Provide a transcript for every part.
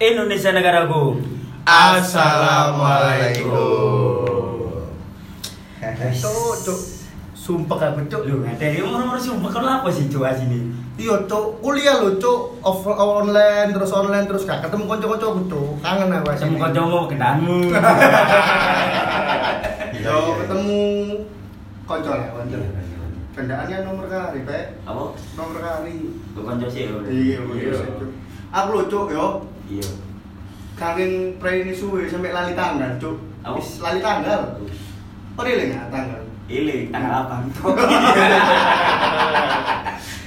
Indonesia negaraku. Assalamualaikum. Cuk. Sumpah aku cuk. Lu dari umur-umur sumpah kan apa sih cuk sini? Iya cuk, kuliah lho cuk. Off online terus online terus gak ketemu kanca-kancaku cuk. Kangen aku asine. Semu kancamu kendanmu. Yo ketemu kanca lah kanca. Kendaannya nomor kali, Pak. Apa? Nomor kali. Lu kanca sih. ya. Iya, iya. Aku lho cuk yo. Iya. Kangen pre ini suwe sampai lali tanggal cuk. Apa? Wis lali tanggal. Oh, dia nggak tanggal. Ile tanggal apa?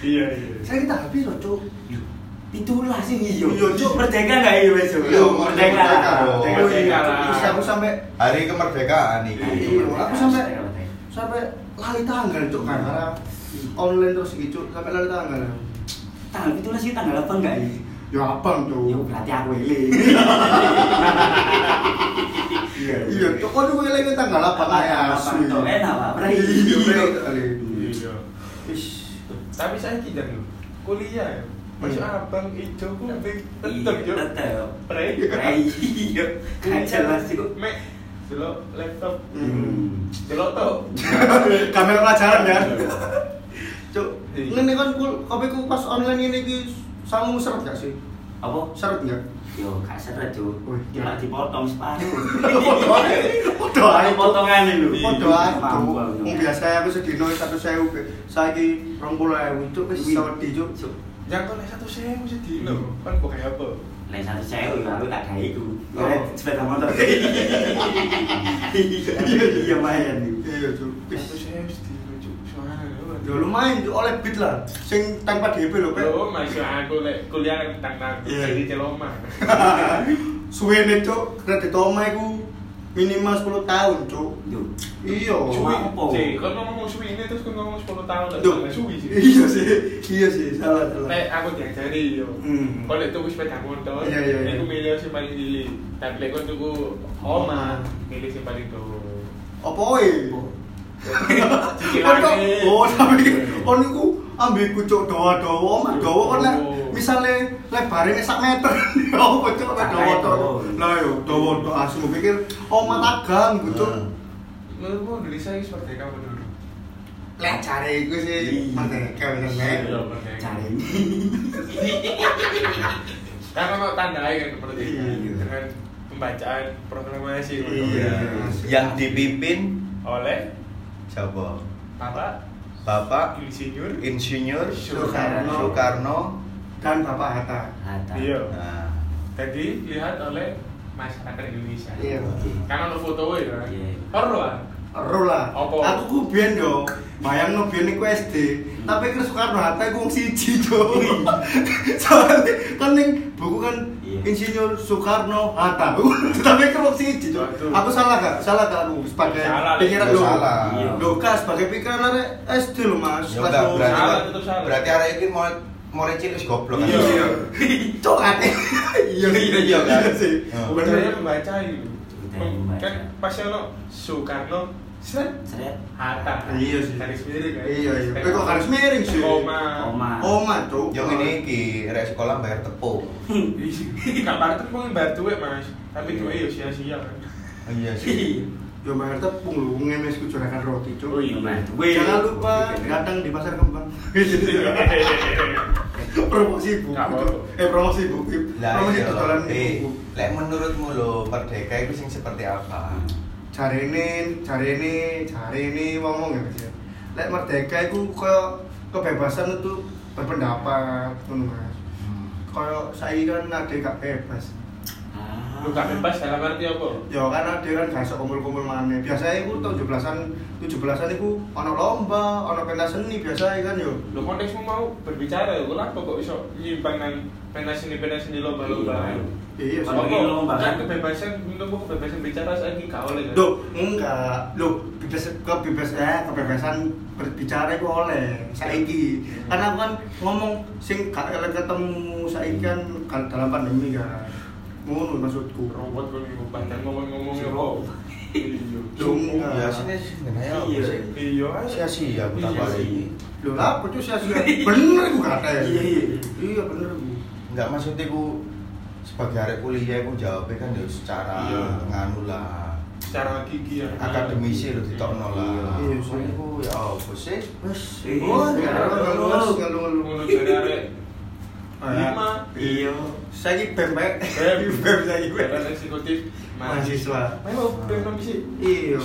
Iya, iya. Saya kita habis loh cuk. Itulah sih iyo. Iya, Cuk. Merdeka enggak iya besok? Iya, merdeka. merdeka. Oh, iya. Terus aku sampai Hari kemerdekaan nih. Iya, aku sampai sampai lali tanggal cuk karena online terus gitu Cuk. sampai lali tanggal. Tanggal itulah sih tanggal apa enggak ini? Ya abang Ya cuk. berarti aku ile. Iya. Iya, cuk kok dulu lagi tanggal apa kayak Apa tuh enak Pak? Berarti. Iya. Iya. Ish. Tapi saya tidak. Kuliah ya. Masuk Hmm. abang hijau putih tetep Iya, yo. tetep. Pre. Iya. Kan jelas sih. Mek delok laptop. Hmm. Delok to. Kamera pelajaran ya. Cuk, Iya. ngene kan kul kopiku pas online ini iki sangu seret gak sih? Apa? Seret enggak? Yo, gak seret. Wih. Cuma dipotong separuh. Podo ae. Potongan itu. Podo ae. Wong biasa aku sedino 100.000 saiki 20.000 cuk wis wedi cuk. Cuk. Yang kau nek satu saya mesti dino. Kan kok kayak apa? Lain satu cewek ya aku tak iku. Oh. Ya, sepeda motor. Iya, iya iku. Iya cuk. Wis. Satu saya mesti dino cuk. Soalnya Ya lumayan oleh beat lah. Sing tanpa DP lho, Pak. Lo masuk aku lek kuliah kan tentang Iya. jadi celoma. Suwene cuk, kredit oma iku minimal 10 tahun cuk. Yo. Iya. Cuma Suwi. apa? Cek, kau ngomong suwi ini terus kau ngomong 10 tahun lah. Suwi sih. Iya sih. Iya sih, salah salah. Lek aku diajari yo. Hmm. Kalau tuku sepeda motor, Iya, iya, iya. aku milih sing paling cilik. Tapi lek kau tuku oma, milih sing paling tua. Apa wae? Kok nih. oh tapi kon niku ambil kucuk dawa-dawa, omah dawa kon lek Oh. misale lebare sak meter. Oh, kucuk lek Sak dawa-dawa. Lah yo dawa-dawa asu pikir omah tagang kucuk. Hmm. Menurutmu Indonesia ini seperti kamu dulu? Lek jare iku sih Iya. merdeka bener nek. Iya, merdeka. Cari. Kan ono tandai kan seperti itu Iya. dengan pembacaan proklamasi Iya. Yang dipimpin oleh siapa? Bapak Bapak Insinyur Insinyur Soekarno. Soekarno. Dan Bapak Hatta. Hatta. Iya. Nah, Jadi dilihat oleh masyarakat Indonesia. Iya. Kan ono foto ya kan. Iya. Perlu lah. Ero lah. Apa? Aku ku biyen yo, bayangno biyen iku SD. Tapi kira Soekarno Hatta iku wong siji to. Soale kan ning buku kan Iya. Insinyur Soekarno Hatta. Tapi siji to. Betul. Aku salah gak? Salah gak aku sebagai Salah, pikiran Lu lo. salah. Iya. Lo kan sebagai pikiran arek SD lo Mas. ya loro. berarti berarti arek iki mau mau cilik wis goblok kan. Iya. Cok ate. Iya iya iya kan? sih. Oh. Bener. Benernya membaca itu. Bener. Kan pas ono Soekarno set Seret. Hatta. Iya sih. Garis miring kan. Iya iya. Tapi kok garis miring sih? Koma. Koma. Oma cok. Yang ini iki rek sekolah bayar tepung. Tuh mau bayar duit mas, tapi duit ya sia-sia kan. Iya sih. Yo bayar tepung lu ngemes ku curakan roti cok. Oh iya. Jangan lupa datang di pasar kembang. promosi buku. Eh promosi buku. Lah Promosi iya. dodolan Eh, buku. lek menurutmu lo merdeka itu sing seperti apa? Cari ini, cari ini, cari ini ngomong ya Mas ya. Lek merdeka itu koyo kebebasan itu berpendapat, ngono Mas. Hmm. Koyo saya kan ada gak bebas. Ah. Lu gak bebas dalam arti apa? Ya kan ada kan gak iso kumpul-kumpul maneh. Biasanya iku 17-an, 17-an iku ana lomba, ana pentas seni biasa kan yo. Lu konteksmu mau berbicara ya, lu apa kok iso nyimpan nang seni pentas seni lomba-lomba. Iya. Iya. Kalau Apa? ini lomba Kan kebebasan, menurutmu kebebasan bicara saya gak oleh kan? Loh, enggak. Loh, bebas kebebas eh kebebasan berbicara itu oleh saiki. Karena aku kan ngomong sing gak elek ketemu saiki kan kan dalam pandemi kan. Ngono maksudku. Robot kan ibu bahkan ngomong-ngomong Si ya kok. robot. Iya. Ya sini sih Iya. sih? Iya, Sia-sia aku Iya sih. Loh, lah apa tuh sia-sia? Bener iku kata. Iya, iya. Iya, bener Enggak maksudnya ku sebagai arek kuliah aku jawabnya kan ya secara Iya. nganu lah secara gigi ya akademisi lo ditokno lah Iya, sih. iku ya apa sih Wes, Eh, oh, iya. ngeluh, ngeluh, ngeluh. dari arek lima Iya. Saiki bem bae. Bem. bem saiki bem. Badan eksekutif Mahasiswa. Ayo, bem sih. Iya.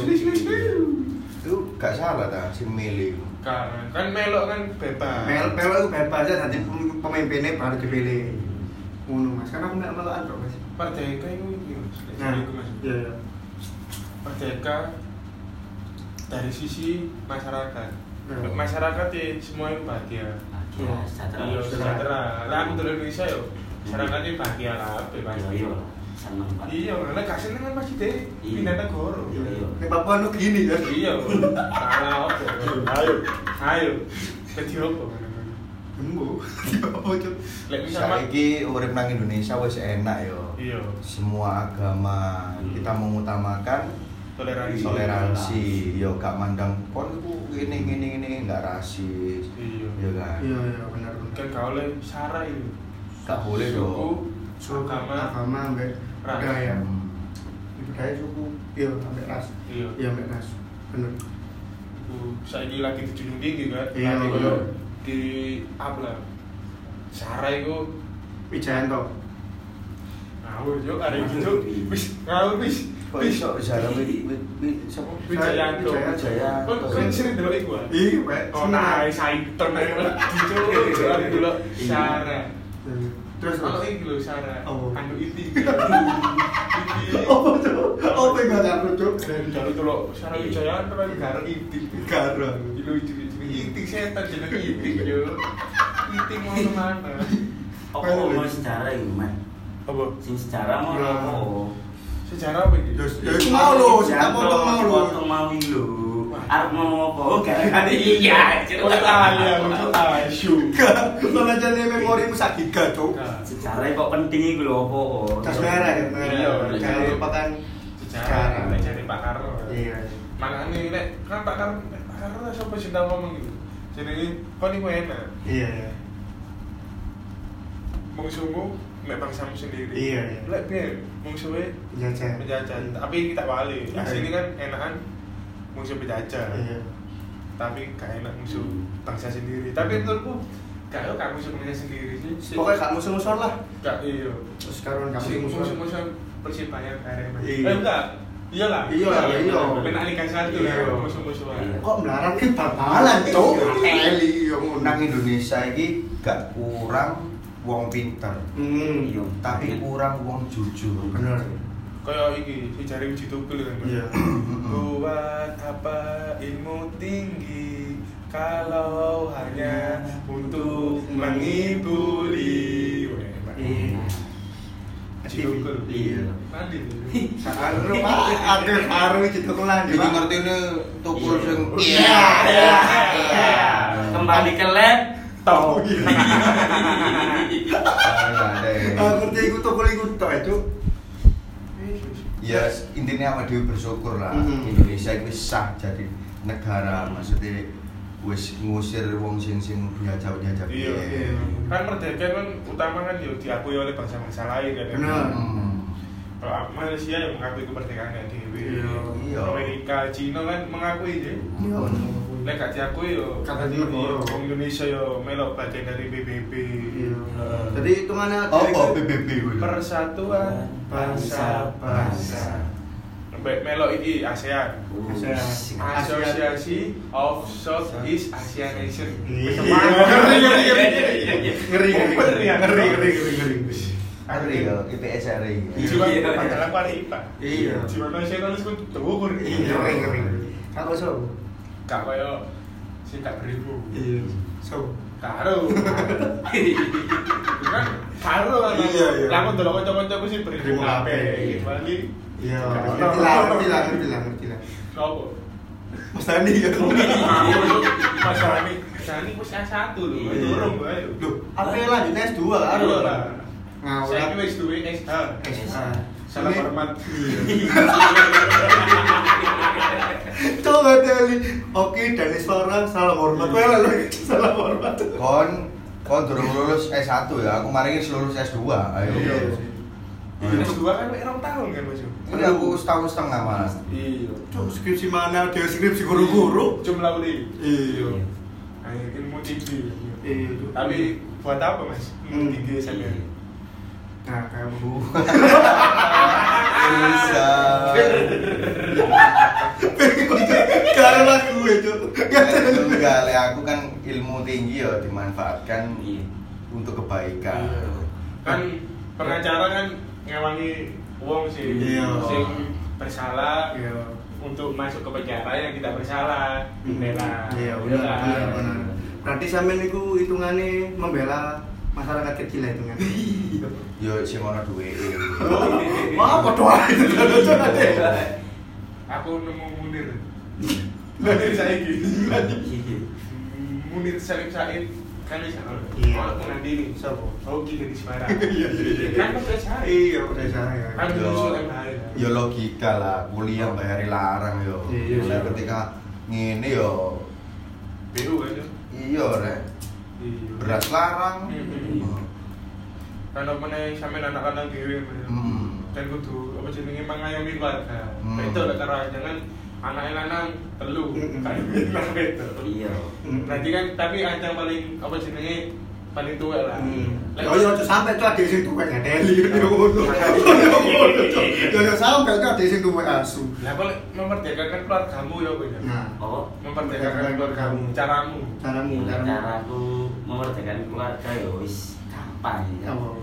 Itu gak salah ta si milih Kan, kan melok kan bebas. Mel mel aku bebas aja nanti pem- pemimpinnya baru dipilih. Ngono Mas, kan aku mel melokan kok Mas. Merdeka itu. Nah, iya iya. Merdeka dari sisi masyarakat. Ya. Masyarakat ya semua itu bahagia. Iya, sejahtera. Iya, sejahtera. Lah aku dari Indonesia yo. Masyarakat itu bahagia lah, bebas. Iya, iya. Seneng Pak. Iya, karena gak seneng kan pasti deh Iya. pindah negara. Iya. Nek Papua nu gini kan. Iya. Apa? Ayo. Ayo. Jadi apa? Gembo. Apa cuk? Lek urip nang Indonesia wis enak yo Iya. semua agama Hmm. kita mengutamakan Toleransi. toleransi yo gak mandang kon ku ini ini ini nggak rasis Iya. ya kan Iya iya benar benar. Kan kau oleh sara itu. gak boleh dong Suku, agama, agama ras. budaya. Hmm. Budaya suku, iya ambek ras. Iya. Iya ambek ras. Bener. Saya ini lagi dijunjung tinggi kan. Iya, Lagi iya. kalau di apa lah? Sara itu Wijayanto. ngawur jo, ada gitu. Wis ngawur wis. kok iso Zara wi wi sapa Wijayanto. Wijayanto. Kok sering delok iku? ah? Iya, Pak. Oh, nah, sainten ae gitu. Jalan delok Sara. Terus Kalau iki lho Sara, Oh. anu itu. Apa tuh? Apa yang gak ngaruh cuk? Dari dulu Sara Wijayanto kan gareng itik. Garang. Itu itu itik setan jeneng itik yo. Itik mau ke mana? Apa mau sejarah ini, Mas? Apa? Sing sejarah mau Iya. apa? Sejarah apa iki? Ya, ya itu mau lo, potong mau lo. potong mau lho. Arep mau apa? Oh, gara-gara iya. Oh, iya, lucu asu. Kalau aja nih memorimu sak giga cuk. Sejarah kok penting iku lho apa? Jas merah ya, Iya. Jangan iya. lupakan Sejarah, jare Pak Karno. Iya. Makane nek kan Pak Karno, Pak Karno lah sapa sing tau ngomong gitu. Jenenge kon iku enak. Iya iya. Mungsuhmu nek bangsamu sendiri. Iya, iya. Lek piye? Mungsuhe Penjajah. penjajah. Tapi kita balik. Iya. Asli kan enakan musuh penjajah. Iya. Tapi gak enak musuh bangsa sendiri. Tapi menurutku gak yo gak musuh bangsa sendiri sih. Pokoknya gak musuh-musuhan lah. gak iya. Terus sekarang gak Si musuh-musuhan. musuh-musuh Persibaya Arema. Iya. Eh enggak. Iyalah. Iya, iya. Benar Liga 1 Iya. ya musuh-musuhan. Iya. Kok melarang ke babalan cuk? Eli yo nang Indonesia iki gak kurang wong pinter Hmm. Iya. tapi kurang wong jujur Bener. Kayak iki si jari uji tukul kan. Iya. Buat apa ilmu tinggi kalau hanya untuk Pak. Iya. Uji tukul. Iya. Mandi. Saru Pak, ada saru gitu kulan jadi ngerti ini tukul sing Iya. Iya. Iya. Kembali ke laptop. Ah, ngerti iku tukul iku tok itu. Ya intinya sama dia bersyukur lah Mhm. Indonesia itu sah jadi negara maksudnya wis ngusir wong sing sing jajah jajah Iya. Iya. Kan merdeka kan utama kan yo diakui oleh bangsa-bangsa lain kan. Benar. Hmm. Kalau Malaysia yang mengakui kemerdekaannya dewi. Iya. Amerika, Cina kan mengakui je. Iya. Nek gak diakui yo Kata di. Wong Indonesia yo melok bagian dari PBB. Iya. Eh, Jadi hitungannya oh dari- oh PBB gue Persatuan Bangsa-Bangsa. Mbak Melok iki ASEAN. ASEAN. Association of Southeast Asian Nation. Iya. Ngeri, ngeri, ngeri. Ngeri, ngeri, ngeri, ya? ngeri, ngeri, ngeri, ngeri. Ari ya IPS Ari Jiwa Iya. padahal aku ada IPA. Iya. Jiwa nasionalis ku dhuwur. Iya, ngeri, ngeri. Aku so. Gak kaya sing gak beribu. Iya. So. Karo. kan karo kan. Iya, iya. Lah aku delok kanca-kancaku sing beribu kabeh. Bali. Iya. Ngerti lah, ngerti lah, ngerti lah, ngerti lah. Sopo? Mas Dani ya. Ini, masalah ini wis S1 lho, Iya. durung bae lho. Apa yang lanjut S2 kan? Iya lah. Ngawur. Saya wis duwe SH. SH. Salah hormat. Coba Deli. Oke, Danis Farah, salam hormat. Kowe lagi, salam hormat. kon kon durung lulus S1 ya aku kemarin wis lulus S2 ayo Iya. Iya, dua kan mek rong tahun kan Mas. Ini aku setahun setengah mas. Iya. Cuk, skripsi mana dia skripsi guru-guru Jumlah beli. iya Ayo ilmu tinggi. iya. Tapi buat apa Mas? Ilmu tinggi sampai. nah kamu. karena gue Cuk. Enggak, le aku kan ilmu tinggi ya dimanfaatkan Iya. untuk kebaikan. Kan pengacara kan ngewangi wong sih. Iya. Sing bersalah iya untuk masuk ke penjara yang tidak bersalah. Bela. iya kan? benar benar benar berarti sampean niku hitungannya membela masyarakat kecil ya hitungannya Yo sing ono duwe. Wah, apa doa itu? Aku nemu Munir. Munir saiki. Munir Salim Said kan bisa Iya. Kalau pengandili. Siapa? Ogi dari Semarang. Iya, iya, iya. Kan udah saya. Iya, udah saya. Kan Yo, logika lah, kuliah bayari larang yo. Iya, iya. ketika ngene yo Biru kan. Iya rek. Beras larang. Hmm. Kalau mana sampe anak-anak dhewe. Hmm. Kan kudu apa jenenge mengayomi keluarga. Hmm. Betul lah karo jangan anaknya lanang telu Hmm. kan betul. Iya. Berarti kan tapi ancang paling apa jenenge paling tua lah. Hmm. Lek- Oh iya, sampai tuh ada sing tuwek ngadeli yo ngono. Yo yo sampai tuh ada sing tuwek asu. Lah kok memerdekakan keluargamu ya apa ya? Nah, Oh, Memerdekakan keluargamu, caramu. caramu, cara caramu. aku memerdekakan keluarga ya wis gampang ya. Oh.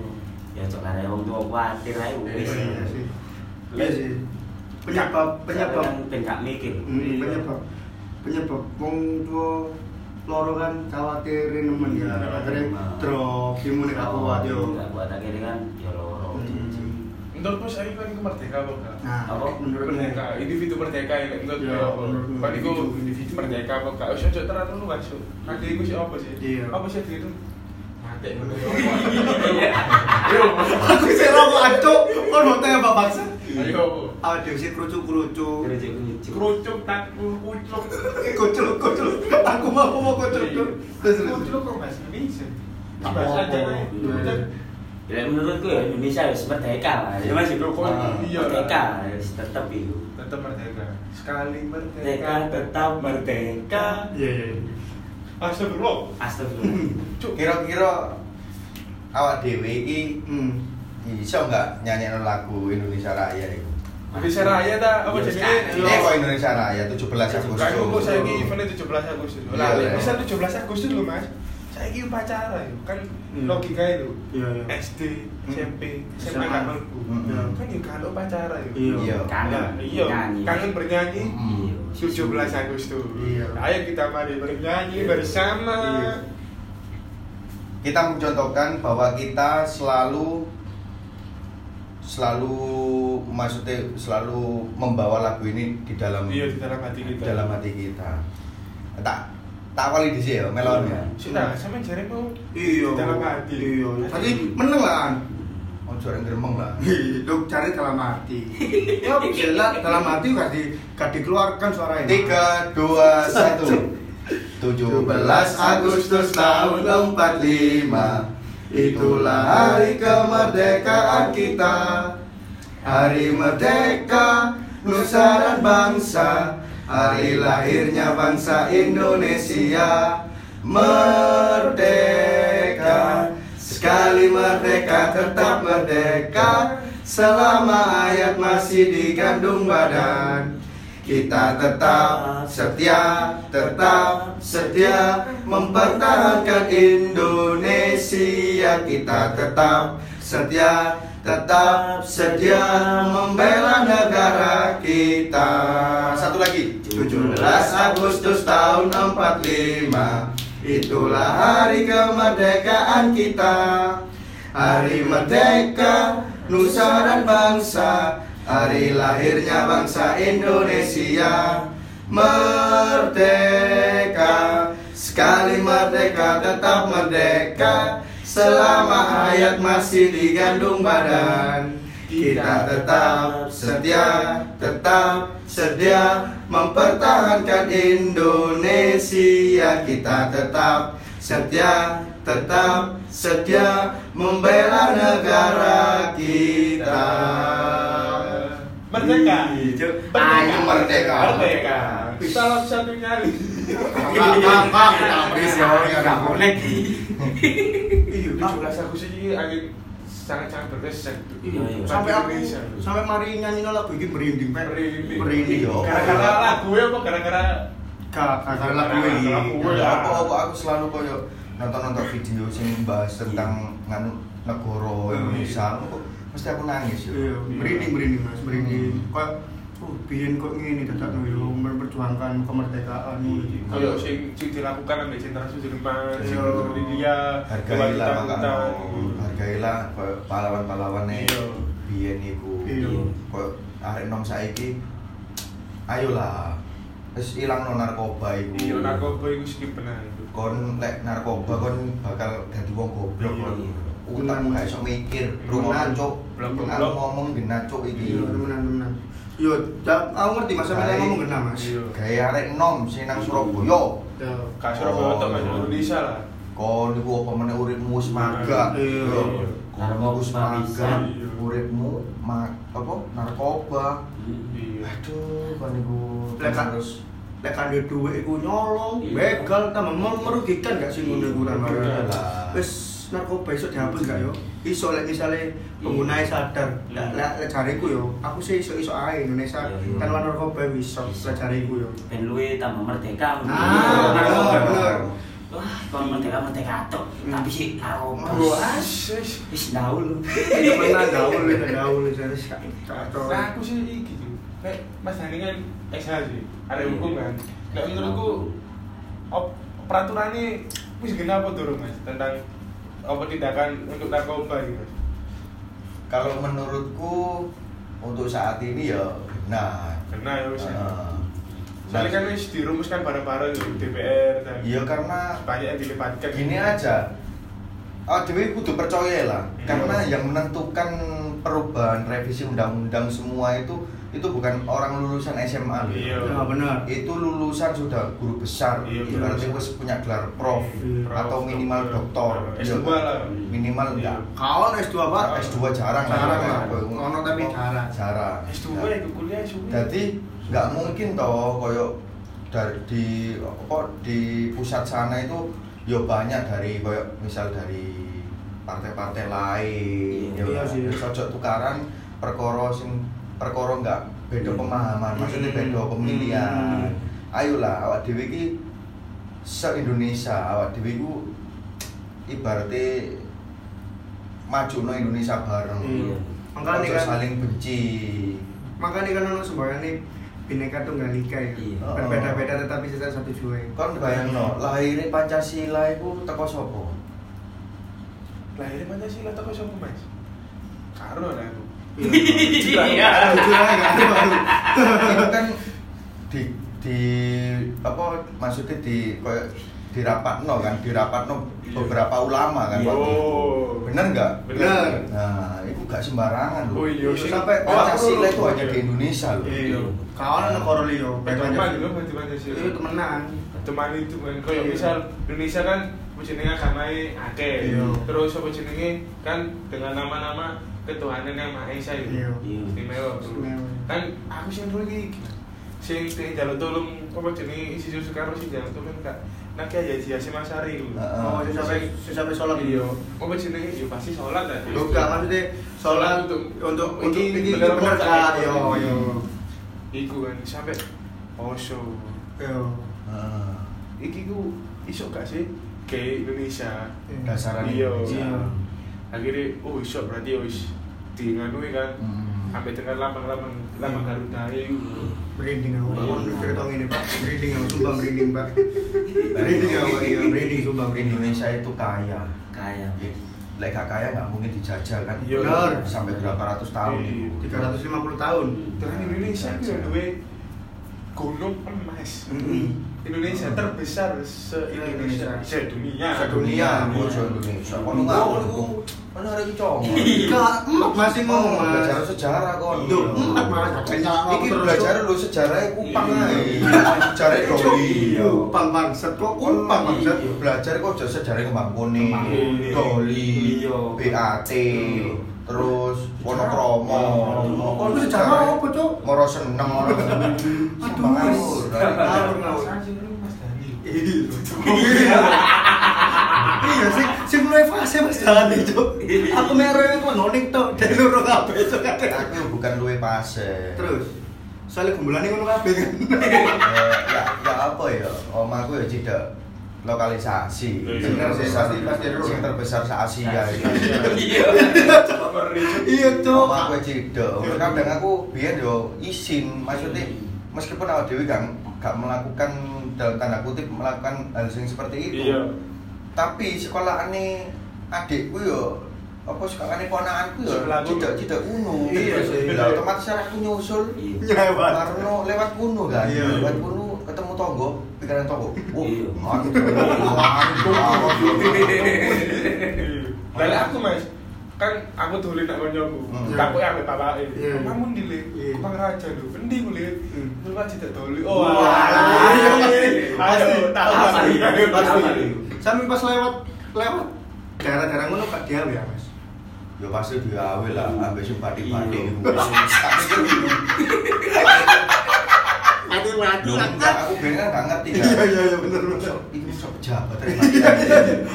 Ya cok karena wong tua kuatir ae wis. Iya sih. Iya sih. Penyebab penyebab Kan ben gak mikir. Hmm, penyebab penyebab wong tua loro kan khawatirin nemen ya Iya, akhirnya emang. drop imun gak kuat yo Gak kuat akhirnya kan ya loro. Menurutmu saya kan itu merdeka apa enggak? nah Apa? menurut merdeka, individu merdeka ya menurut Ya, Kan iku individu, merdeka apa enggak? Wis ojo terlalu luas. Nanti iku sih apa sih? Iya. Apa sih itu? Mati. Iya. Aku sih rokok acuk kon mau tanya apa bangsa Ayo. Awak dhewe sih kerucuk kerucuk Kerucuk-kerucuk. Kerucuk tak kucuk. kucuk kucuk aku mau aku mau kucuk terus terus Kucuk kok bahasa Indonesia. Apa? Bahasa aja kan. Ya menurutku ya Indonesia wis merdeka lah. Ya Mas Kok iya lah. merdeka wis tetep itu. Tetap merdeka. Sekali merdeka. Tetap merdeka. iya iya iya. Astagfirullah. Astagfirullah. Cuk. Kira-kira awak dhewe iki hmm iso enggak nyanyiin lagu Indonesia Raya itu? Indonesia Raya ta apa Iya, jenenge? Ini kok Indonesia Raya 17 Agustus. Kan kok saiki eventnya 17 Agustus. Iya, Lah, iya. bisa 17 Agustus lho, Mas. Saiki upacara yo. Kan Hmm. logika itu. Iya, iya. SD, SMP, SMA kan mlebu. Hmm. Kan yo kan upacara yo. Iya. Iya. Kangen. Iya, Nyanyi. kangen bernyanyi. Hmm. 17 Agustus. Iya. Ayo kita mari bernyanyi bersama. Iya. Kita mencontohkan bahwa kita selalu selalu maksudnya selalu membawa lagu ini di dalam Iya, di dalam hati di kita. dalam hati kita. Tak tak awali di sini ya melonnya. Sudah, sama jaremu iya di dalam hati. iya tadi meneng lah Oh juara geremeng lah. Lu cari dalam hati. Ya jelas dalam hati gak di gak dikeluarkan suara ini. Tiga, dua, satu. 17 Agustus tahun 45 Itulah hari kemerdekaan kita. Hari merdeka Nusa dan bangsa. Hari lahirnya bangsa Indonesia. Merdeka. Sekali merdeka tetap merdeka. Selama ayat masih digandung badan kita tetap setia, tetap setia mempertahankan Indonesia. Kita tetap setia, tetap setia membela negara kita. Satu lagi. 17 Agustus tahun 45 Itulah hari kemerdekaan kita Hari merdeka Nusa dan bangsa Hari lahirnya bangsa Indonesia. Merdeka. Sekali merdeka tetap merdeka. Selama hayat masih digandung badan. Kita tetap setia, tetap sedia Mempertahankan Indonesia. Kita tetap setia, tetap setia Membela negara kita merdeka. Ayo merdeka. Merdeka. Salah satunya. Kak, kak, kak, kita beris ya. Gak Kak. boleh. Iya, Tujuh belas Agustus ini angin sangat-sangat berkesan. Iya, iya. sampai aku sampai mari nyanyi lagu ini merinding pak Merinding. merinding Iya. Gara-gara lagu ya apa gara-gara kak karena lagu ini Gara-gara lagu. Ya apa apa aku selalu koyo nonton-nonton video sing bahas tentang nganu negara Indonesia kok mesti aku nangis yo. iya merinding merinding mas merinding kok oh biyen kok ngene dadak yo memperjuangkan kemerdekaan kalau sing sing dilakukan ambil Jenderal Sudirman, sing Iya. di dia Hargailah makanya Hmm. hargailah pahlawan-pahlawane Iya. biyen iku. Iya. Koyo arek nom saiki ayolah wis ilangno narkoba iku. Iya, narkoba itu skip benar itu. kon lek narkoba kon bakal dadi wong goblok Iya. kon. Utakmu gak iso mikir, cuk. Blok-blok. Aku ngomong genah cuk iki. iya temenan temenan yo aku ngerti mas sampe ngomong kena mas Iya. Gaya arek nom sing nang Surabaya. Ya. Kak Surabaya Oh. tuh Kak Indonesia lah. Kon iku apa meneh uripmu wis maga. Iya. Narkoba Wis maga. Uripmu apa narkoba. Iya. Aduh, kon iku terus lek kan dia duit iku nyolong Iya. begal tambah merugikan gak sih ngono iku Iya Mas? lah. wis narkoba iso dihapus gak yo iso lek misale penggunanya sadar lek lek lek jariku yo aku sih iso iso ae Indonesia Iya, iya. tanpa narkoba wis iso lek jariku yo Ben luwe tambah merdeka. Ah, bener. Wah, kon merdeka merdeka tok. Hmm. Tapi si narkoba. Wis daul. temenan gaul itu gaul jadi kacau Nah, aku sih iki. Kayak Mas Dani kan sih, ada hukum kan. Nah, menurutku op, peraturannya wis gena apa durung Mas tentang apa tindakan untuk narkoba gitu. Kalau menurutku untuk saat ini ya benar. Kena ya ya. Heeh. Soalnya kan wis dirumuskan bareng-bareng di DPR dan Iya karena banyak yang dilibatkan. gini aja oh Dewi kudu percaya lah Hmm. karena yang menentukan perubahan revisi undang-undang semua itu itu bukan orang lulusan SMA loh. Iya. ya benar itu lulusan sudah guru besar Iya, berarti wis punya gelar prof Iya. atau Prof, minimal doktor S2 Iya. lah. minimal Iya. enggak kawan S2 pak S2 jarang Jarang lah. Koyo- Ono tapi jarang. jarang S2 Ya. itu kuliah S2. jadi nggak mungkin toh koyo dari di apa di pusat sana itu yo banyak dari koyo misal dari partai-partai lain Iya, iya ojo tukaran perkara sing perkara nggak beda Hmm. pemahaman maksudnya Hmm. beda pemilihan Hmm. ayolah awak dhewe iki se Indonesia awak dhewe iku ibaratnya maju no Indonesia bareng Iya. Makanya Ojo kan- saling benci makanya kan ono semboyan nih bineka tunggal ika ya Iya. berbeda-beda tetapi sisa satu juwe Kon bayangno, lahirnya Pancasila itu teko sapa? Lahirnya Pancasila toko siapa Mas? Karo lah aku. Iya. itu kan di di apa maksudnya di kayak dirapatno kan, dirapatno beberapa ulama kan. waktu itu. Oh. Bener nggak? Bener. Nah, itu gak sembarangan loh. Oh iya, sih. Sampai- Pancasila itu Oh, hanya di Indonesia loh. iya kawan ada korelio Teman dulu berarti Pancasila. itu temenan Teman itu kan kayak Iya. misal Indonesia kan jenenge agamanya akeh. Iya. Terus apa jenenge kan dengan nama-nama ketuhanan yang Maha Esa itu. Iya. Iya. Istimewa. bro. Kan aku sih dulu iki sing sing jaluk tolong apa jenenge isi susu karo sing jaluk tolong kak nak ya jadi lho. Heeh. oh sampai sampai sholat Iya. Apa jenenge ya pasti sholat lah. lu gak maksudnya sholat untuk untuk untuk ini bener kak yo yo Iku kan sampai Osho. yo. Iki ku iso gak sih ke Indonesia? Dasaran Iya. Akhirnya oh iso berarti ya wis di nganui kan. Hmm. Sampai dengan lambang-lambang lambang Garuda itu. merinding aku Iya. mau cerita ini pak merinding aku sumpah merinding pak merinding aku iya merinding sumpah merinding Indonesia itu kaya. Kaya. Lek gak kaya nggak mungkin dijajah kan? Iya. Sampai berapa ratus tahun Iya. itu. 350 tahun Dan Indonesia itu duwe gunung emas. Mm-mm. Indonesia terbesar se Indonesia, Indonesia. sedunia. Sedunia. Bojo Indonesia. Kono ngawur Kono arek iki congol. Enggak, emak masih mas belajar sejarah kon. Duh, emak mas kenyang aku Iki belajar lu sejarah kupang Iya. ae. Sejarah doli. Kupang bangsat kok kupang bangsat Belajar kok sejarah kembang kuning, doli, Iya. BAT, Iya. Terus Wonokromo. Oh, itu sejarah apa cok? seneng ora. Aduh, ngawur. Iya. Sih, sing mulai fase Mas Dani, Cuk. Aku mero yang noning tok, dari loro kabeh Cuk. Aku bukan luwe pase. Terus soalnya gembulane ngono kabeh kan. Eh, ya ya apa ya omaku ya tidak lokalisasi Iya, Bener sih, pasti- pasti ero. yang terbesar se Asia Iya. Iya, Cuk. omaku ya tidak kadang aku biar yo izin maksudnya meskipun awak dewi kan gak melakukan dalam tanda kutip melakukan hal yang seperti itu Iya. tapi sekolahane adikku yo apa sekolahane ponakanku yo Sebelahku. tidak tidak kuno Iya sih. Otomatis aku nyusul Nyewat. karena lewat kuno kan Iya. lewat kuno ketemu tonggo pikiran tonggo oh Iya. aku aku aku aku mas, kan aku koncoku. Hmm. Ya Iya. Kamu dile, Iya. Raja lu? Hmm. Lu kan tidak toli. Oh, iya, pasti. Tahu? Sampai pas lewat lewat daerah-daerah ngono Kak dia ya, Mas. ya pasti digawe lah tapi itu Mati mati. Enggak, aku biar kan gak ngerti kan Iya iya iya bener bener. ini sok pejabat.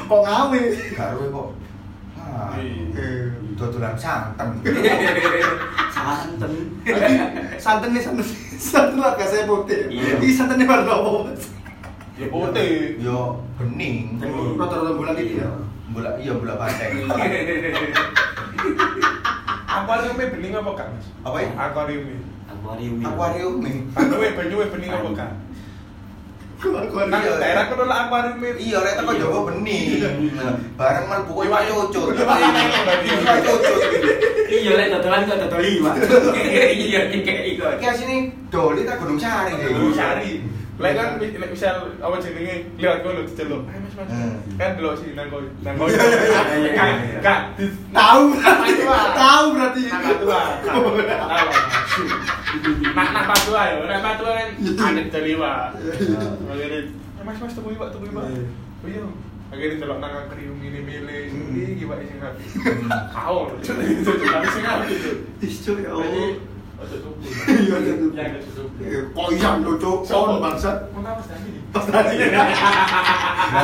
Kok ngawe? garu kok Iya. Dodolan santen Santen. Nih santen santen lah saya putih. Iya. Ini santennya warna apa? Mas? Ya putih. yo bening Rata-rata bulan ini ya. bola iya bola banteng Akuariumnya bening apa kak mas? Apa ya? Akuariumnya. Akuarium. akuarium nih Banyuwe, banyuwe bening apa? Keluar-keluar Nah, Iya. daerah kono lah akuariumnya. iya rek teko Jawa bening Nah, bareng mlebu Iwak iwak berarti. Iwak cucut Iya lek dodolan kok dodol liwat. Iya kayak iku. Iki asine doli tak Gunung Sari. Gunung Sari. Lek kan lek misal apa jenenge lihat kono diceluk. Ayo Mas Mas. Hmm. Kan delok sini nang kono. Nang. Iya, iya, iya, Kak, iya. Kak, Tahu. Tahu berarti. Nak tua. Tahu. Nak nak patua ya. Nak patua kan ada terliwa. Akhirnya, "Eh, Mas Mas tunggu iwak tunggu iwak. Iya. Oh iya. Akhirnya delok nang akuarium ini milih. Hmm. Ini iwak sing rapi. Kau. Tapi sing rapi. Iscu ya Jadi, Allah. Ojo tuku. Iya, ojo iya lo? Kon bangsat. Mengapa Mas Dani? Mas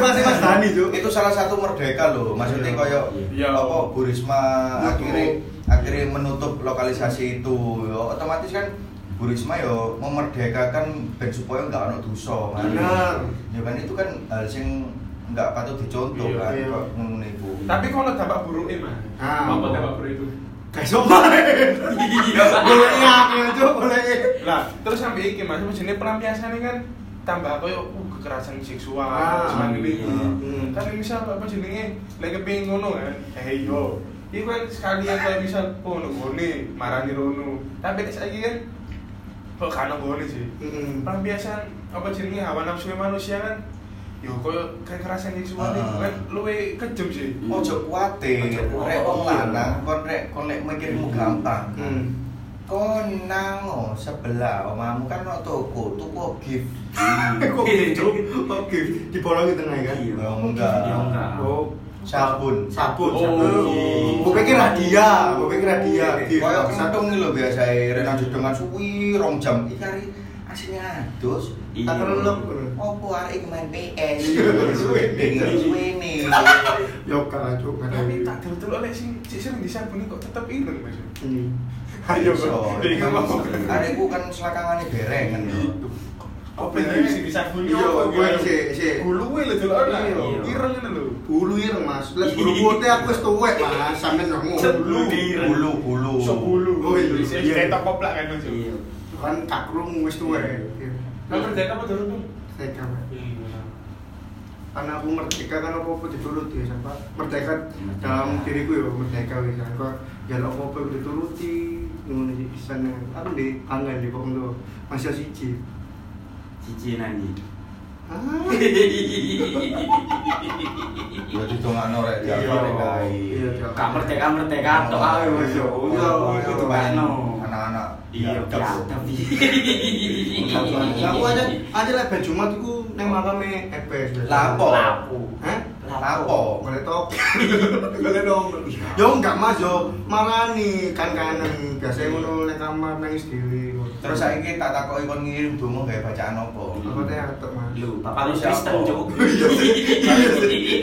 pasti Mas Dani cok. Itu salah satu merdeka loh. Maksudnya Iya. koyo Iya. apa Bu Risma akhirnya akhirnya menutup lokalisasi itu. Yo, otomatis kan Bu Risma yo memerdekakan ben supaya nggak ono dosa. Benar. Ya kan itu kan hal sing nggak patut dicontoh Iya, kan iya. kok ngono iku. Tapi kalau dampak buruknya mah, Ah. apa dampak buruk itu? Guys, apa? Iya. Boleh ya, boleh. Lah, terus sampai iki mas, jenis pelampiasan ini kan tambah koyo uh, kekerasan seksual, Ah, semacam ini. Hmm. Kan misal apa jenenge lagi pengen ngono kan, eh yo. Iku kan sekalian kayak misal oh nggone marani rono. Tapi tes lagi kan kok kan nggone sih. Hmm. Pelampiasan apa jenenge hawa nafsu manusia kan yo koyo kekerasan seksual Ah. itu kan luwe kejem sih. Ojo kuatir, Ojo kuatir. rek wong lanang kon rek kon lek mikirmu gampang. Hmm. Kon nang oh, sebelah omamu kan ono toko, toko gift. Kok gitu? Oke, dibolongi tengah kan? Iya. Ya enggak. Ya enggak. Oh, Sabun. sabun, Oh. sabun. Gue pikir hadiah, gue pikir hadiah. Gift. Kayak Bangsat. kentung lho biasa rek nang dengan suwi rong jam. Iki aslinya adus. Iya. Tak kelelep. Opo arek main PS. Iya, suwene. Yo kan, ada. Tapi tak dulu oleh sing sing disabuni kok tetep ireng mas. Hmm. Ayo ini ngomong. Arekku kan selakangane berengan lho. Kok bener sih disabuni? Iya, apa, gue sih, sih. Bulu delok. Iya. Ireng ngene lho. Bulu ireng mas, les bulu putih aku wis tuwek mas, sampean ngomong. Bulu. Bulu bulu. So bulu. Oh, iya. Iya. koplak kan mas. Iya. Kan cakrung wis tuwek. Lah kerja apa dulu pun? Saya kamu. karena aku merdeka kan apa apa dituruti ya sampai merdeka dalam diriku ya merdeka wis kan kok ya lo apa apa dituruti ngono di sana aku di angin di pokok tuh masih siji Cici nanti. ah Ya ditongano rek Iya. rek kae. Iya. Kak merdeka merdeka tok ae wis yo. Yo itu bakno. Anak-anak Iya, biadab. biadab. aku aja aja lah ben Jumat iku nang makame EPS Lapo. Lapo. Hah? Apa? Boleh top. Boleh dong. Yo enggak Mas yo marani kan kanan biasanya ngono nek kamar nangis dhewe. Terus saiki tak takoki kon ngirim donga gawe bacaan apa? apa teh atok Mas? Lu, bapak lu Siapa? Kristen, Cuk.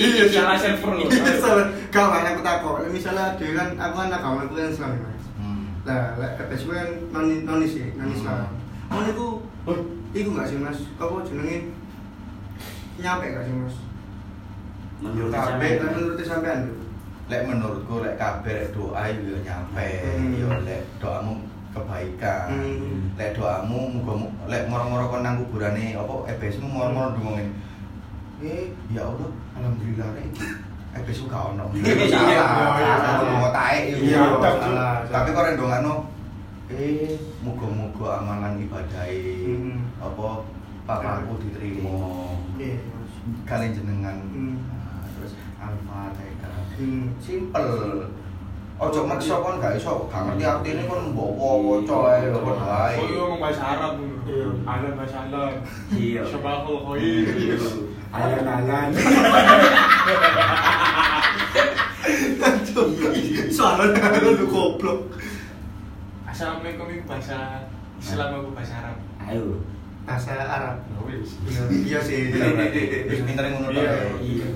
Iya. Salah server lu. Iya salah. Kawan aku takok, misalnya dhewe kan aku agamaku kan Islam. Lah, lek kata kan non non sih, non Islam. Mon iku, iku enggak sih Mas? Apa jenenge? Nyampe enggak sih Mas? Menurut Kabeh, Lek sampean. menurut sampean. Lek menurutku lek lek doa yo nyampe, Hmm. yo lek doamu kebaikan. Hmm. Lek doamu muga lek moro-moro kon nang kuburane apa ebesmu moro-moro ndongeng. Eh, ya Allah, alhamdulillah rek iki ebesku gak ono. Iya, Salah, iya. salah mau taek. Iya. Tapi kok ndongakno eh muga-muga amalan ibadahe Hmm. apa papaku diterima. Iya. Kalian jenengan Hmm. Nah, terus al-fatihah Hmm. simpel ojo maksa kon gak iso gak ngerti artine kon mbok waca ae kon wae Oh iya ngomong bahasa Arab. Iya. Alam bahasa Alam. Iya. Syabakul khair. Alan-alan. Soalnya lu goblok. Assalamualaikum itu bahasa Islam aku bahasa Arab. Ayo. Bahasa Arab. Ya. Iya sih. Iya, berarti. Wis pinter ngono tok Iya. ya. Iya.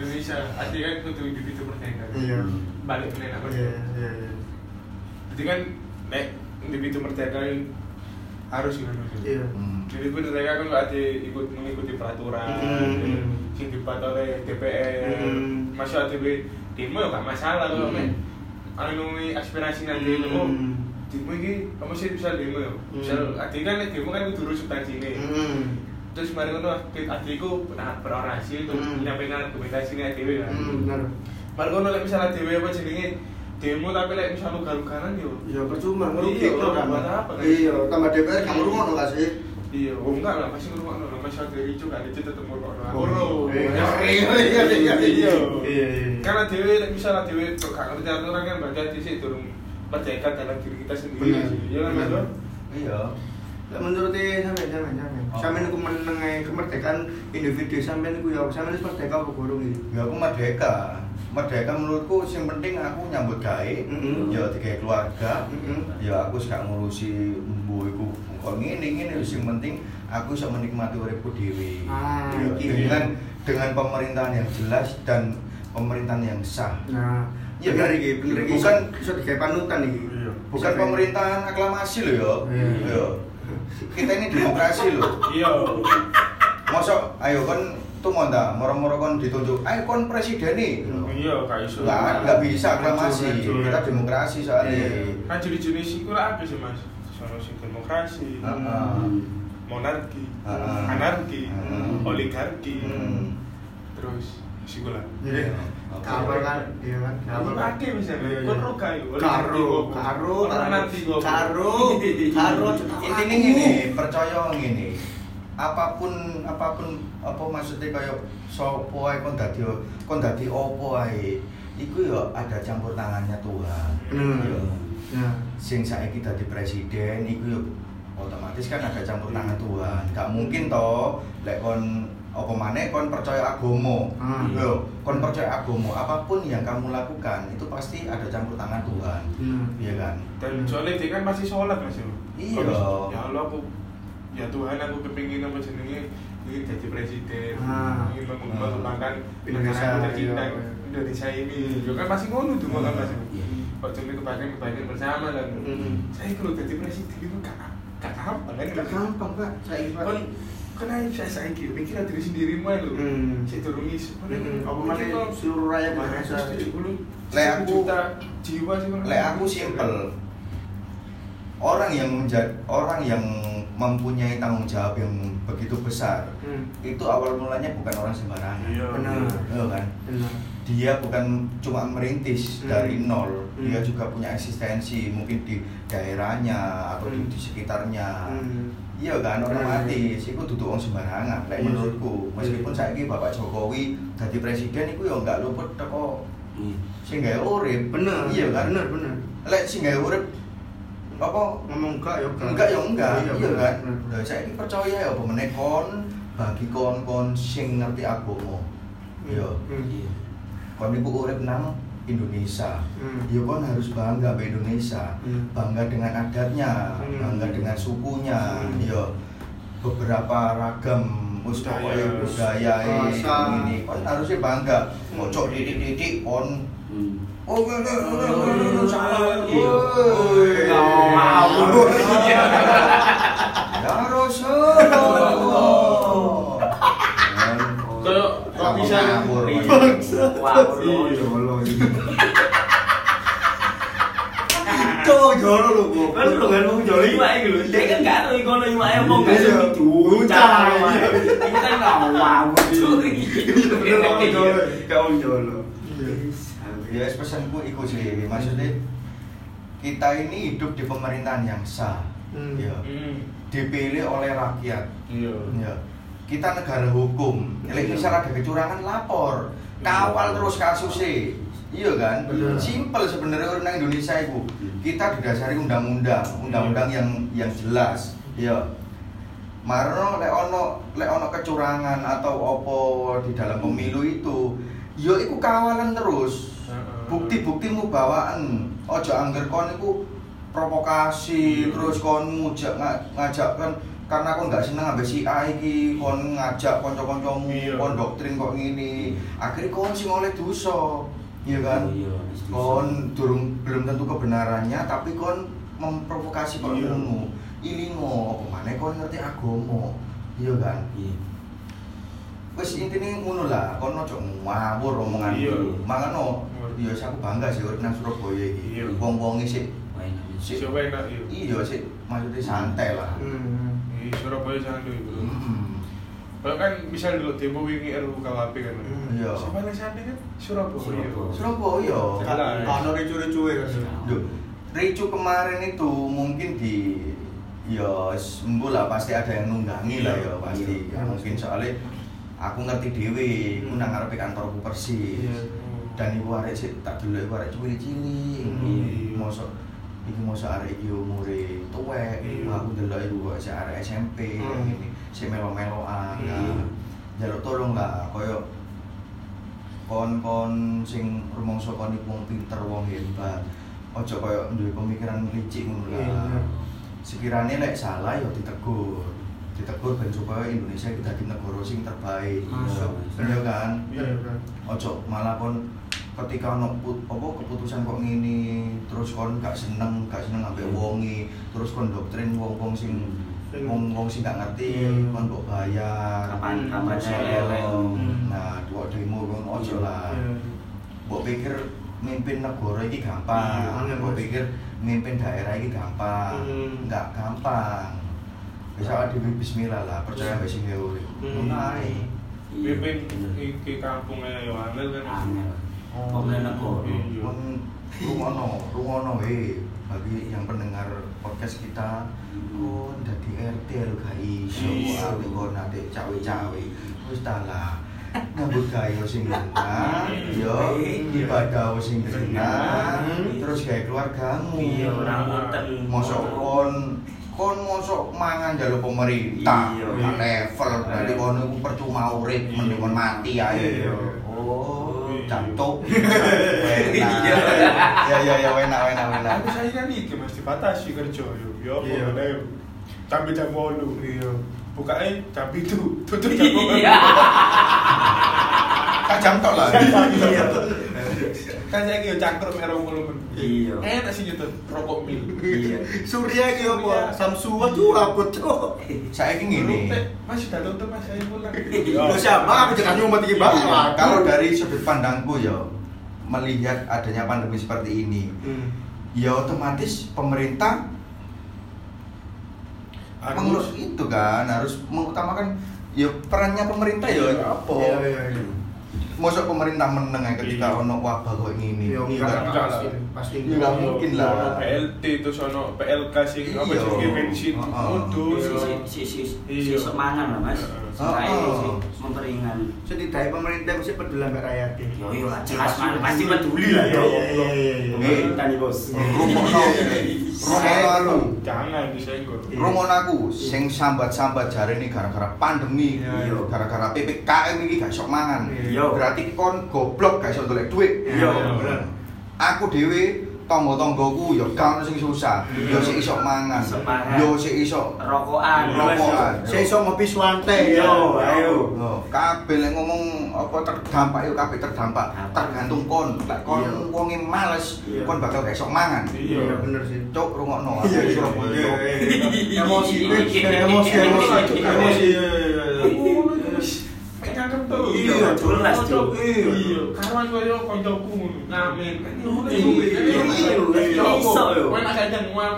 Indonesia, artinya kan kudu di itu merdeka. Iya. Balik ke apa Iya, iya, iya. Jadi kan nek di itu merdeka harus gitu. Iya. Hmm. Jadi gue mereka kan gak ada ikut mengikuti peraturan, Hmm. sing dibuat oleh DPR, Hmm. masuk ATB demo ya gak masalah kalau Hmm. men. Anu aspirasi nanti itu, oh, Hmm. demo ini kamu sih bisa demo ya. Hmm. Misal artinya kan demo kan kudu substansi ini. Hmm. Terus kemarin kan adikku pernah berorasi untuk Hmm. menyampaikan argumentasi ini ATW kan. Hmm, benar. Baru kan lek misal ATW apa jenenge demo tapi lek misal lu galuganan yo. Iya, percuma ngerugi Iya, apa, kan? Iya, tambah DPR kamu rumah gak sih? Iya, oh enggak lah, pasti ngurung ono, masih ada ricu kan, itu tetep ono. Oh, Ngurung. iya, iya, iya, iya. Karena dewe, lek misalnya dewe gak ngerti aturan kan berarti sih turun merdeka dalam diri kita sendiri. Iya kan Mas? Iya. Menurut e sampean sampean sampean. Oh. Sampean iku meneng ae kemerdekaan individu sampean iku ya sampean wis merdeka apa gorong iki? Ya aku merdeka. Merdeka menurutku yang penting aku nyambut gawe, Mm-mm. ya tiga keluarga, Mm-mm. ya aku gak ngurusi mbu iku kok ngene yang penting aku bisa menikmati uripku dhewe. Ah, Ya, dengan dengan pemerintahan yang jelas dan pemerintahan yang sah. Nah, Iya, bener kan? iki, bener iki. Bukan- iso digawe panutan iki. Iya. Bukan pemerintahan aklamasi loh ya. Iya. Iya. Kita ini demokrasi loh. Iya. Masa ayo kan tuh mau ndak moro-moro kon ditunjuk, ayo kon presiden nih. Iya, gak iso. Nggak, nggak bisa aklamasi. Kita demokrasi soalnya. Iya. Kan jenis-jenis iku lah apa sih Mas? Sing demokrasi, Heeh. monarki, Heeh. anarki, Heeh. oligarki. Hmm. Terus sih. Iya. Oke. Kabar kan, iya kan. Pakai misalnya, Iya, iya. kon roga yuk. Karo, karo, Orang nanti gua. karo, karo. Intinya gini, percaya gini. Apa pun apa pun apa maksudnya kayak sopo ae kon dadi kon dadi opo ae. Iku ya ada campur tangannya Tuhan. Bener. Ya. Ya. Sing saiki dadi presiden iku ya otomatis kan ada campur tangan Tuhan. Gak mungkin toh lek kon apa maneh kon percaya agama. Hmm. Yo, kon percaya agama, apa pun yang kamu lakukan itu pasti ada campur tangan Tuhan. Hmm. Iya kan? Dan soalnya dia kan masih sholat mas Iya. Ya Allah aku ya Tuhan aku kepingin apa jenenge ingin jadi presiden, Ah. ingin Ah. mengembangkan Indonesia, negara tercinta iya, iya. Indonesia ini. Ya kan masih ngono tuh kan mas. Iya. Kok cuma kebaikan kebaikan bersama kan. Saya kalau jadi presiden itu gak gak gampang kan? Gak gampang, Pak. Saya kan aja saya saya kira mikir diri sendiri mah lo. Saya turun isu. Apa mana seluruh rakyat Indonesia. Lek aku- juta jiwa sih. Lek aku simpel. Orang yang menjadi orang yang mempunyai tanggung jawab yang begitu besar Hmm. itu awal mulanya bukan orang sembarangan. Iya. Benar. Iya kan? Benar. Dia bukan cuma merintis Hmm. dari nol, Hmm. dia juga punya eksistensi mungkin di daerahnya atau di, Hmm. di sekitarnya. Hmm. Iya kan Benar. otomatis itu duduk orang sembarangan. Lek Iya. menurutku, meskipun Iya. saiki Bapak Jokowi jadi presiden itu ya nggak luput teko Iya. sing gawe urip. Benar. Iya kan? Benar, benar. Lek sing gawe urip apa Ngomong enggak ya enggak ya enggak iya, benar, kan. Lah saya percaya ya apa meneh kon bagi kon-kon sing ngerti agama. Yo. Hmm. Iya. Kon iku urip nang Indonesia. Hmm. Ya kon harus bangga be Indonesia. Hmm. Bangga dengan adatnya, Hmm. bangga dengan sukunya. Hmm. Yo. Beberapa ragam Budaya. budaya ini kon harusnya bangga. Hmm. Ojo didik-didik kon Hmm. Oh, enggak, enggak, enggak, enggak, enggak, salah. Iya. Woi. Ngawur. Ya Rasulullah. Kayak kok bisa ngawur. Wah, Iya, Allah. Cok, jolo lu, Bu. Kan lu kan mau jolo iwak iki lho. Dia kan gak tahu iku ono iwak apa enggak Iya. diucap. Iku kan ngawang. Jolo, Kau jolo. Ya, pesanku iku sih, maksudnya kita ini hidup di pemerintahan yang sah. Hmm. Ya. Hmm. Dipilih oleh rakyat. Iya. Ya. Kita negara hukum. Lek misal ada kecurangan lapor, kawal terus kasusnya. Iya kan? Bener. Simpel sebenarnya orang Indonesia itu. Kita didasari undang-undang, undang-undang yang yang jelas. Iya. Marno lek ono lek ono kecurangan atau opo di dalam pemilu itu, yo iku kawalan terus. Bukti-buktimu bawaan. Ojo angger kon iku provokasi Iya. terus kon ngujak nga- ngajak kan karena kon nggak seneng ambek si A iki kon ngajak kanca-kancamu Iya. kon doktrin kok ngini akhirnya kon sing oleh dosa iya kan Iya. kon durung belum tentu kebenarannya tapi kon memprovokasi kok Iya. ngono ilingo maneh kon ngerti agama iya kan Iya. wis intine ngono lah kon ojo ngawur omongan Iya. mangano iya sih aku bangga sih urip nang Surabaya iki Iya. wong-wonge sik sik enak iya. iya sik maksudnya santai lah Hmm. Di Surabaya jangan dulu. bro. Hmm. Kalau kan bisa dulu demo wingi RUU KWP kan. Iya. Siapa yang sana kan Surabaya. Surabaya. Surabaya. Kan ono ricu-ricu ya kan. Duh, Ricu kemarin itu mungkin di ya sembuh lah pasti ada yang nunggangi lah ya pasti Iya. Ya, mungkin soalnya aku ngerti dewi aku Hmm. nang ngarepe kantorku persis Iya. Dan iku arek sik tak dulu iku arek cilik-cilik Hmm. mosok iki mosok arek iki umure tuwek Iya. aku delok iku kok sik arek SMP Hmm. ini sik melo-meloan Iya. nah, jaluk tolong lah koyo kon-kon sing rumangsa kon iku wong pinter wong hebat ojo koyo duwe pemikiran licik ngono Iya. lah sekiranya lek salah ya ditegur ditegur ben supaya Indonesia kita di negara sing terbaik iya kan Iya kan. ojo malah kon ketika ono put, apa keputusan kok ngini terus kon gak seneng gak seneng ambek Hmm. wongi terus kon doktrin wong-wong sing Sing- wong-wong sing gak ngerti Hmm. kon kok bayar Kapan kapan Terus saya ono- elek. Hmm. nah dua demo kon ojo lah Iya. mbok pikir mimpin negara iki gampang Iya, mbok pikir mimpin daerah iki gampang Hmm. nggak gampang bisa awake dhewe bismillah lah percaya mbek sing Hmm. ngono ae Iya. Pimpin bener. iki kampungnya yo angel kan. Oh. Negara. Iya. Mun rungono, rungono he. Bagi yang pendengar podcast kita kon dadi RT lho gak iso Iya. aku kon nate cawe-cawe. Wis ta lah. Ngambut gawe sing benar yo. Ibadah sing benar terus gawe keluargamu Iya, mosok kon kon mosok mangan jalur pemerintah. Iya. level. Berarti kon percuma urip mending mati ae. Iya. Oh Iya. Iya. ya ya ya enak enak enak Tapi saya kan iki Mas dibatasi kerja yo. Yo apa Iya. Sampai jam 8. Iya. Bukanya jam 7, tutup jam 8. Iya. tak jam tok lah Iya. Kan saya yo cangkruk mek 20 menit. Iya. Enak sih gitu rokok mil. Iya. Surya apa? Samsua tuh apa tuh? saya ingin gini Masih udah tutup Mas saya pulang. Lu siapa? Aku jangan nyumat iki bang. Iya, kalau dari sudut pandangku ya melihat adanya pandemi seperti ini Hmm. ya otomatis pemerintah mengurus itu kan harus mengutamakan ya perannya pemerintah ya apa Iya iya iya. Mosok pemerintah meneng ya ketika Iya. ono wabah kok ngini Iya, Iya enggak, enggak. pasti pasti Iya, mungkin lah. PLT terus ono PLK sing apa Iya. bensin Heeh. mundur. Si si si Iya. semangan lah mas. Saya Oh, sih oh. memperingan. Setidaknya pemerintah mesti peduli sama rakyat. Yo yo lah, jelas pasti peduli lah Iya, yo. iya, iya, iya, iya. Pemerintah nih bos. Rumono aku. Jangan disenggol. Rumono aku sing sambat-sambat jare ini gara-gara pandemi, Iya, iya. gara-gara PPKM ini gak iso mangan. Iya. Berarti kon goblok gak golek duit. Iya, bener. Aku dhewe tangga-tanggaku ya gak ono sing susah. Ya sik iso mangan. Ya sik iso Rokokan. Rokokan. Saya iso ngopi swante Yo, yo. ayo. Kabeh lek ngomong apa terdampak yo kabeh terdampak. Dampak. Tergantung kon. Lek kon Iya. wonge males, Iya. kon bakal gak iso mangan. Iya. Iya bener sih. Cuk rungokno Iya, Surabaya. Emosi, emosi, emosi, emosi, emosi. Iya, iya, iya. Cangkem tuh. Iya, jelas, Cuk. Iya. Karuan koyo koncoku ngono. Ngamen. Kan Iya, iku. iya, iya, iya, iso, yo. Kowe nak kadang ngomong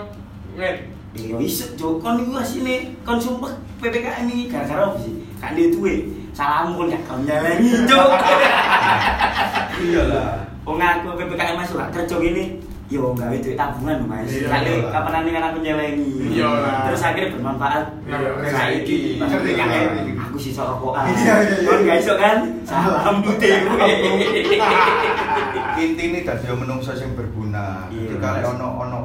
ngen. Iya iso jo kon iku asine kon sumpah PPKM iki gara-gara apa sih? Kan dia duwe. Salam pun gak kau nyelengi, Cuk. Iyalah. Wong aku PPKM masuk kerja gini. Yo gawe duit tabungan lho, Mas. Iya, Kali iya. kapan kan aku nyelengi. Iya. Terus akhirnya bermanfaat. Iya, Saiki pas ngerti, PPKM ngerti. aku sih sok rokokan. Iya, iya, iya. Kon gak iso kan? Salam putih. Intine dadi menungso sing berguna. Iya. Ketika ono ono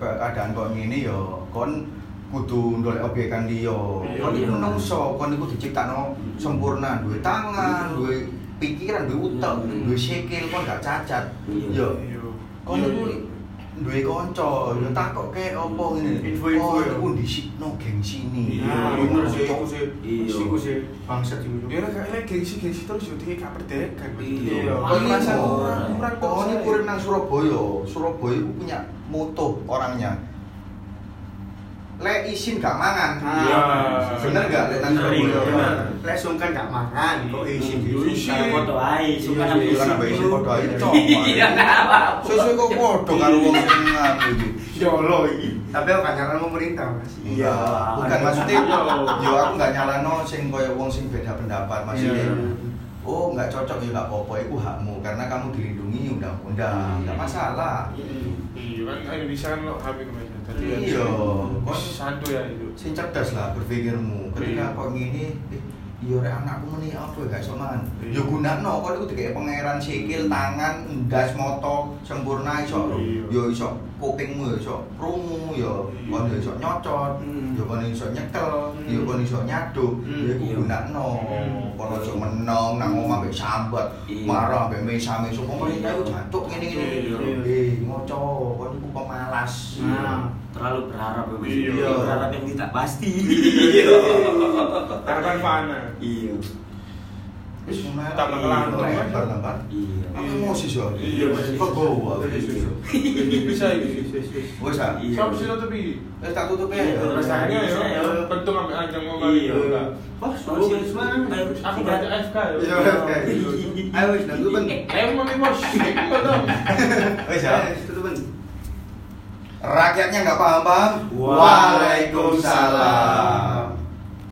keadaan kok ngene yo kon kudu ndolek obyekan liya. Iya. Kon iku menungso, kon iku diciptakno sempurna, duwe tangan, duwe pikiran, duwe utek, duwe sikil, kon gak cacat. Iya. Yo, Iya. Kon iku duwe kanca, yo takok ke opo ngene. Info-info yo. iku disikno gengsine. Iya, bener sih, iku sih. Iya. Iku sih bangsat iku. Dia lah kayak gengsi-gengsi terus yo dia gak perdekan. Iya. Kon merasa Oh, kurang ini urip nang Surabaya. Surabaya itu punya moto orangnya. Lek isin gak mangan. Iya. Bener gak lek nang Bener. Lek sungkan gak mangan, kok isi Iya, isi. Kalau foto ae, suka Iya, nang iya, karena isi. isi padha ae cok. Iya, gak apa-apa. Sesuai kok padha karo wong sing nganu iki. Yolo iki. Tapi aku gak pemerintah, Mas. Iya. Bukan maksudnya Iya. yo aku gak nyalano sing koyo wong sing beda pendapat maksudnya. Iya. Oh, nggak cocok ya nggak apa-apa, itu hakmu karena kamu dilindungi undang-undang, nggak masalah. Iya kan Indonesia kan lo. Tadi Iya. Kos santu ya itu. sing cerdas lah berpikirmu ketika Iya. kok ngene eh iya rek anakku meni apa ya gak iso mangan Iya. ya gunakno kok iku dikek pangeran sikil tangan ndas moto sempurna iso Iya. ya iso kupingmu ya iso krungu ya Iya. kon ya iso nyocot Hmm. ya kon iso nyekel Hmm. ya kon iso nyaduk Hmm. ya iku Iya. gunakno Hmm. kon aja meneng nang omah mbek sambat Iya. marah mbek mesa-mesa pemerintah iku jantuk ngene ngene Iya. eh ngoco kon iku pemalas Nah. Terlalu berharap ya. Iya. Berharap yang tidak pasti. Harapan mana? Iya. Mulai Tak bakalan. Iya. Emosi sih. Iya, Mas. Kok bawa? Bisa itu. Wes ah. Iya. Sih lo tapi? Wes tak tutup ya. Iya, Bisa, ya, ambil anjang mau Iya. balik. Wah, solusi sekarang. Aku berarti AFK ya. Iya. Ayo wis nang tutupan. Ayo mau nih bos. Wes ya. Eh, tutupan. Rakyatnya nggak paham-paham. Waalaikumsalam.